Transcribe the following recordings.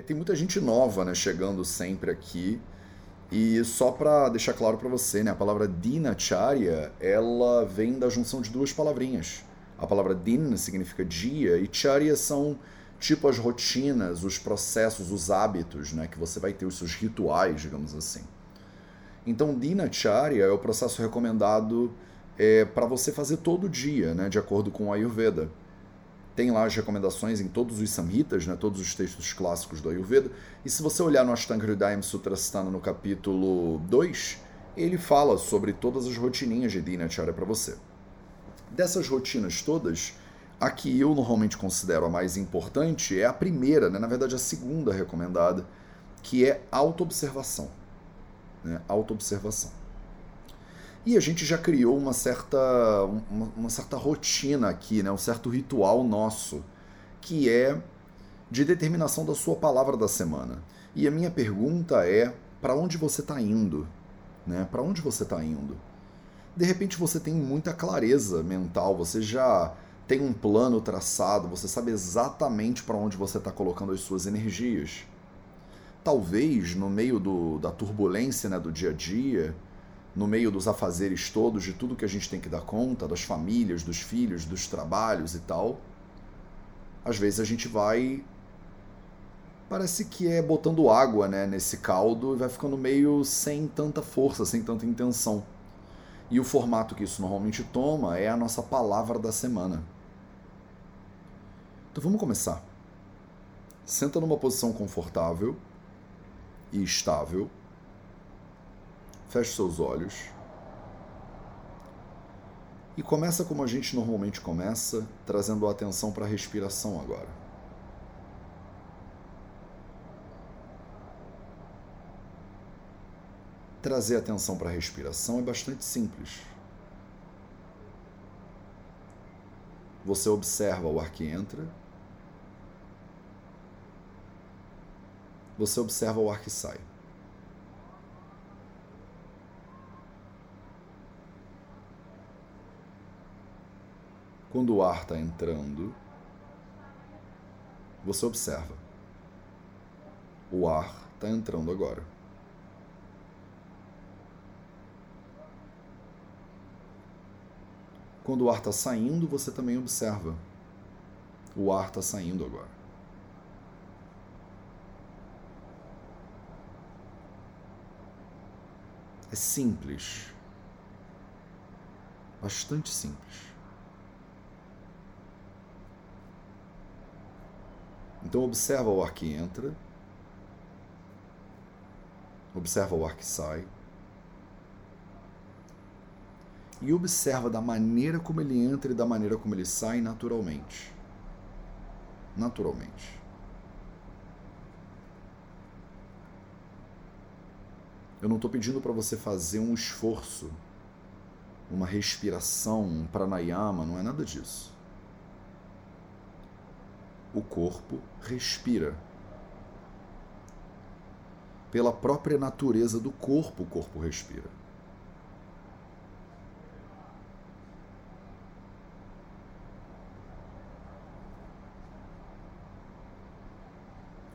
é, tem muita gente nova, né, chegando sempre aqui. E só para deixar claro para você, né, a palavra dinacharya, ela vem da junção de duas palavrinhas. A palavra din significa dia e charya são tipo as rotinas, os processos, os hábitos, né, que você vai ter os seus rituais, digamos assim. Então, dinacharya é o processo recomendado é, para você fazer todo dia, né, de acordo com o Ayurveda. Tem lá as recomendações em todos os samhitas, né, todos os textos clássicos do Ayurveda. E se você olhar no Ashtanga Hridayam Sutrasthana no capítulo 2, ele fala sobre todas as rotininhas de Dinacharya para você. Dessas rotinas todas, a que eu normalmente considero a mais importante é a primeira, né, na verdade a segunda recomendada, que é autoobservação. Né, autoobservação. E a gente já criou uma certa, uma, uma, certa rotina aqui, né? um certo ritual nosso, que é de determinação da sua palavra da semana. E a minha pergunta é: para onde você está indo? Né? Para onde você está indo? De repente você tem muita clareza mental, você já tem um plano traçado, você sabe exatamente para onde você está colocando as suas energias. Talvez no meio do, da turbulência né, do dia a dia, no meio dos afazeres todos, de tudo que a gente tem que dar conta, das famílias, dos filhos, dos trabalhos e tal, às vezes a gente vai. Parece que é botando água né, nesse caldo e vai ficando meio sem tanta força, sem tanta intenção. E o formato que isso normalmente toma é a nossa palavra da semana. Então vamos começar. Senta numa posição confortável e estável Feche seus olhos. E começa como a gente normalmente começa, trazendo a atenção para a respiração agora. Trazer atenção para a respiração é bastante simples. Você observa o ar que entra. Você observa o ar que sai. Quando o ar está entrando, você observa. O ar está entrando agora. Quando o ar está saindo, você também observa. O ar está saindo agora. É simples. Bastante simples. Então observa o ar que entra, observa o ar que sai e observa da maneira como ele entra e da maneira como ele sai naturalmente. Naturalmente. Eu não estou pedindo para você fazer um esforço, uma respiração, um pranayama, não é nada disso o corpo respira. Pela própria natureza do corpo, o corpo respira.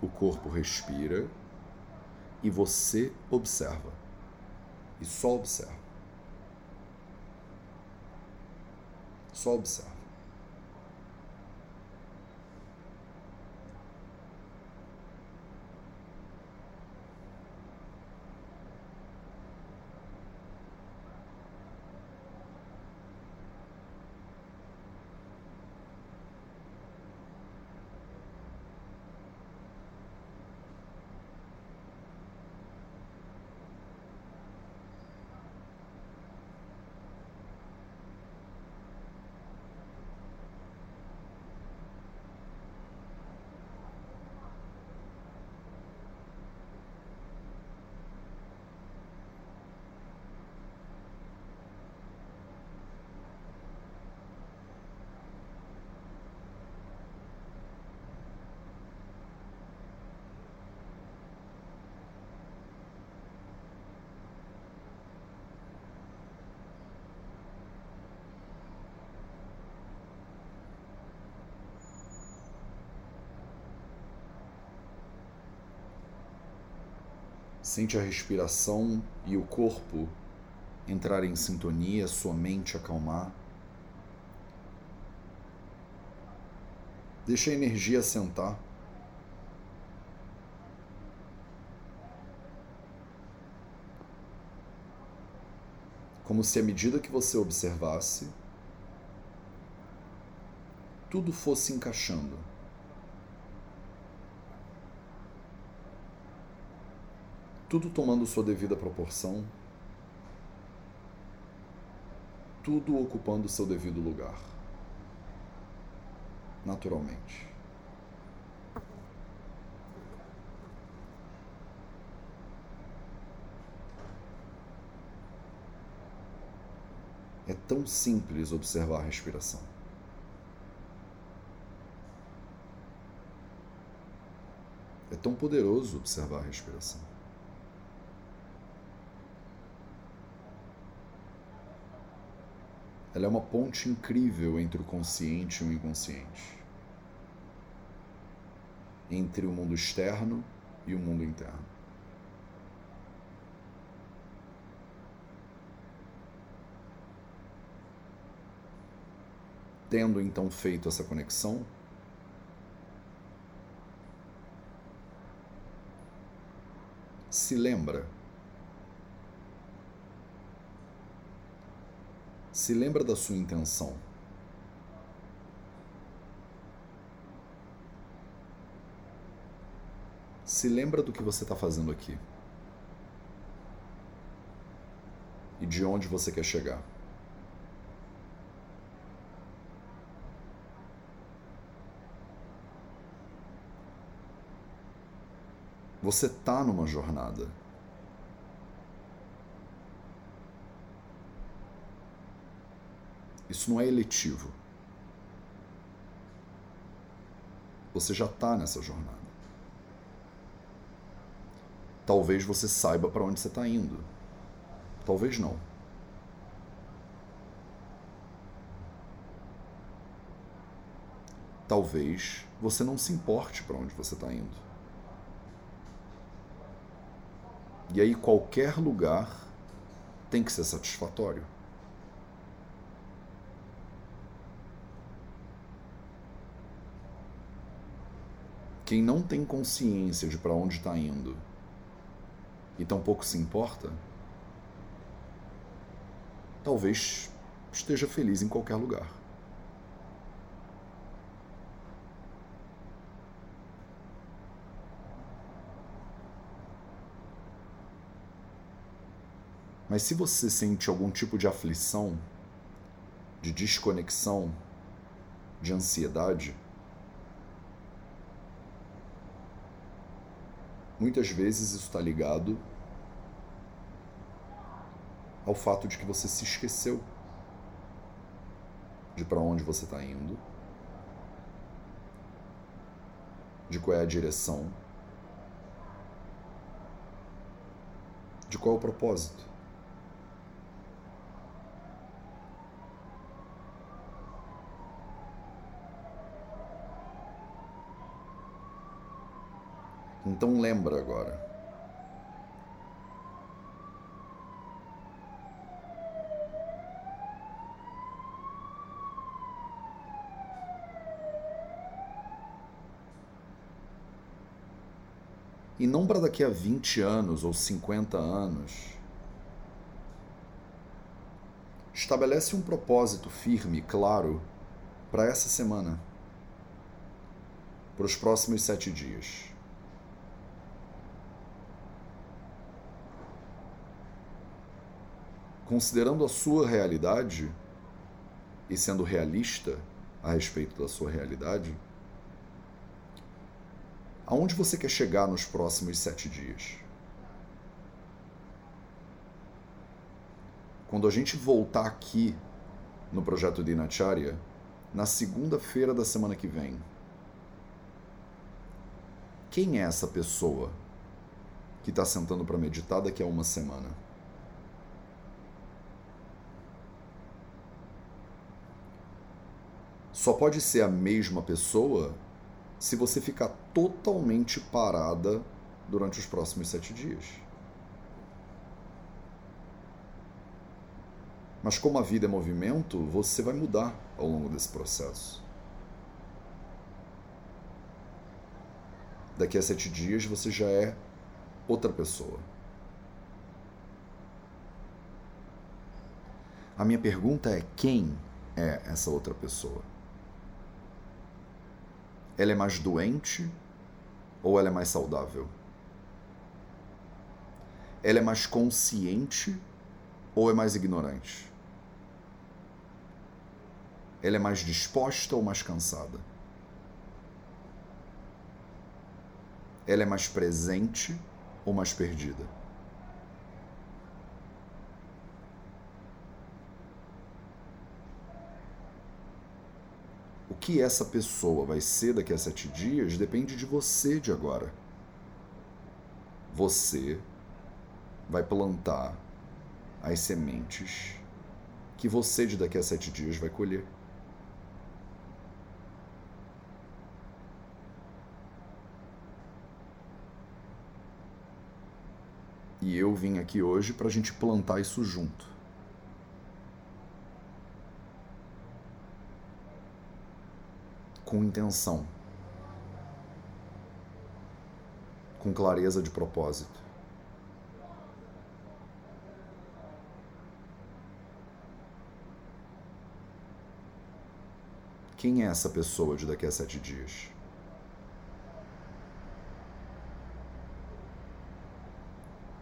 O corpo respira e você observa. E só observa. Só observa. Sente a respiração e o corpo entrar em sintonia, sua mente acalmar. Deixa a energia sentar. Como se à medida que você observasse, tudo fosse encaixando. Tudo tomando sua devida proporção. Tudo ocupando seu devido lugar. Naturalmente. É tão simples observar a respiração. É tão poderoso observar a respiração. Ela é uma ponte incrível entre o consciente e o inconsciente. Entre o mundo externo e o mundo interno. Tendo então feito essa conexão, se lembra Se lembra da sua intenção. Se lembra do que você está fazendo aqui. E de onde você quer chegar. Você está numa jornada. Isso não é eletivo. Você já está nessa jornada. Talvez você saiba para onde você está indo. Talvez não. Talvez você não se importe para onde você está indo. E aí, qualquer lugar tem que ser satisfatório. Quem não tem consciência de para onde está indo e tampouco se importa, talvez esteja feliz em qualquer lugar. Mas se você sente algum tipo de aflição, de desconexão, de ansiedade, Muitas vezes isso está ligado ao fato de que você se esqueceu de para onde você está indo, de qual é a direção, de qual é o propósito. Então lembra agora. E não para daqui a 20 anos ou 50 anos. Estabelece um propósito firme, claro, para essa semana, para os próximos sete dias. Considerando a sua realidade e sendo realista a respeito da sua realidade, aonde você quer chegar nos próximos sete dias? Quando a gente voltar aqui no projeto de Inacharya, na segunda-feira da semana que vem, quem é essa pessoa que está sentando para meditar daqui a uma semana? só pode ser a mesma pessoa se você ficar totalmente parada durante os próximos sete dias. Mas como a vida é movimento, você vai mudar ao longo desse processo. Daqui a sete dias você já é outra pessoa. A minha pergunta é: quem é essa outra pessoa? Ela é mais doente ou ela é mais saudável? Ela é mais consciente ou é mais ignorante? Ela é mais disposta ou mais cansada? Ela é mais presente ou mais perdida? O que essa pessoa vai ser daqui a sete dias depende de você de agora. Você vai plantar as sementes que você de daqui a sete dias vai colher. E eu vim aqui hoje para a gente plantar isso junto. Com intenção. Com clareza de propósito. Quem é essa pessoa de daqui a sete dias?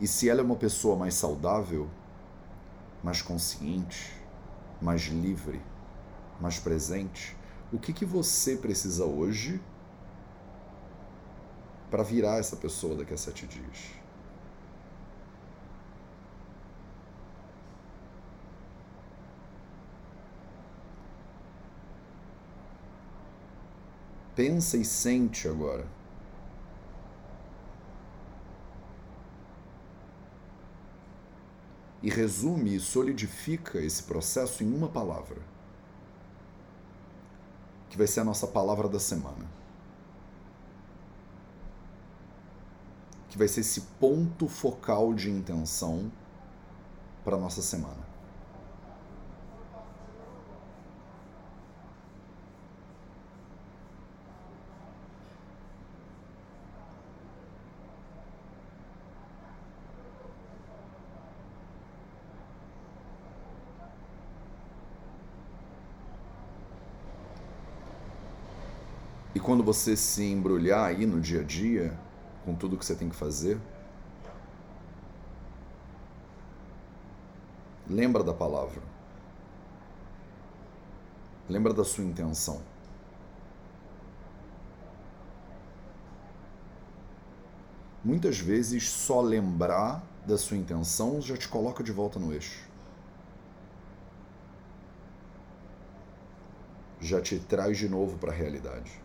E se ela é uma pessoa mais saudável, mais consciente, mais livre, mais presente, o que, que você precisa hoje para virar essa pessoa daqui a sete dias? Pensa e sente agora. e resume e solidifica esse processo em uma palavra, que vai ser a nossa palavra da semana. Que vai ser esse ponto focal de intenção para nossa semana. E quando você se embrulhar aí no dia a dia, com tudo que você tem que fazer, lembra da palavra. Lembra da sua intenção. Muitas vezes só lembrar da sua intenção já te coloca de volta no eixo. Já te traz de novo para a realidade.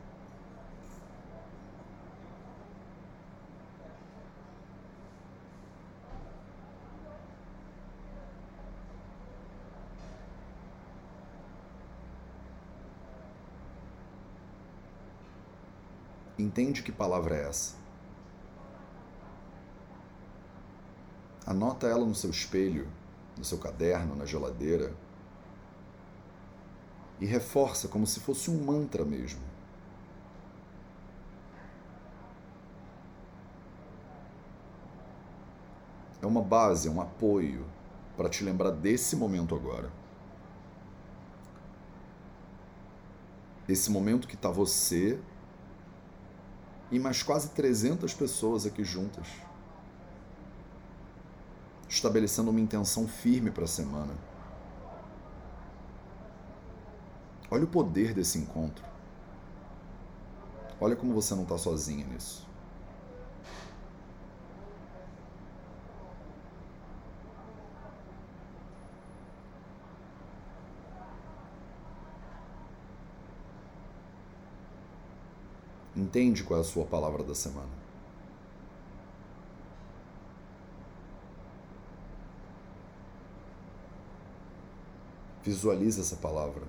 Entende que palavra é essa? Anota ela no seu espelho, no seu caderno, na geladeira. E reforça como se fosse um mantra mesmo. É uma base, é um apoio para te lembrar desse momento agora. Esse momento que está você e mais quase 300 pessoas aqui juntas, estabelecendo uma intenção firme para a semana. Olha o poder desse encontro. Olha como você não está sozinha nisso. Entende qual é a sua palavra da semana. Visualize essa palavra.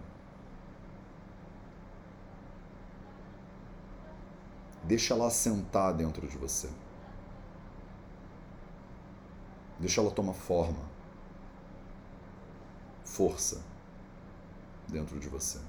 Deixa ela assentar dentro de você. Deixa ela tomar forma. força dentro de você.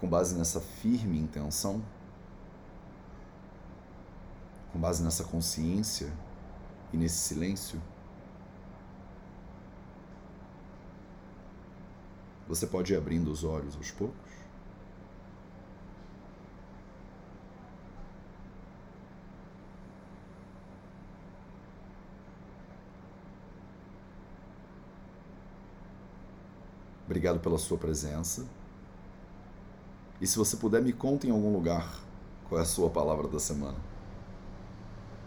Com base nessa firme intenção, com base nessa consciência e nesse silêncio, você pode ir abrindo os olhos aos poucos. Obrigado pela sua presença. E se você puder, me conta em algum lugar qual é a sua palavra da semana.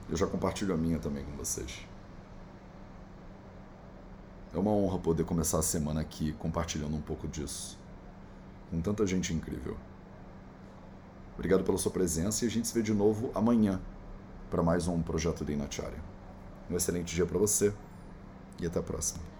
Eu já compartilho a minha também com vocês. É uma honra poder começar a semana aqui compartilhando um pouco disso. Com tanta gente incrível. Obrigado pela sua presença e a gente se vê de novo amanhã para mais um projeto de Inacharya. Um excelente dia para você e até a próxima.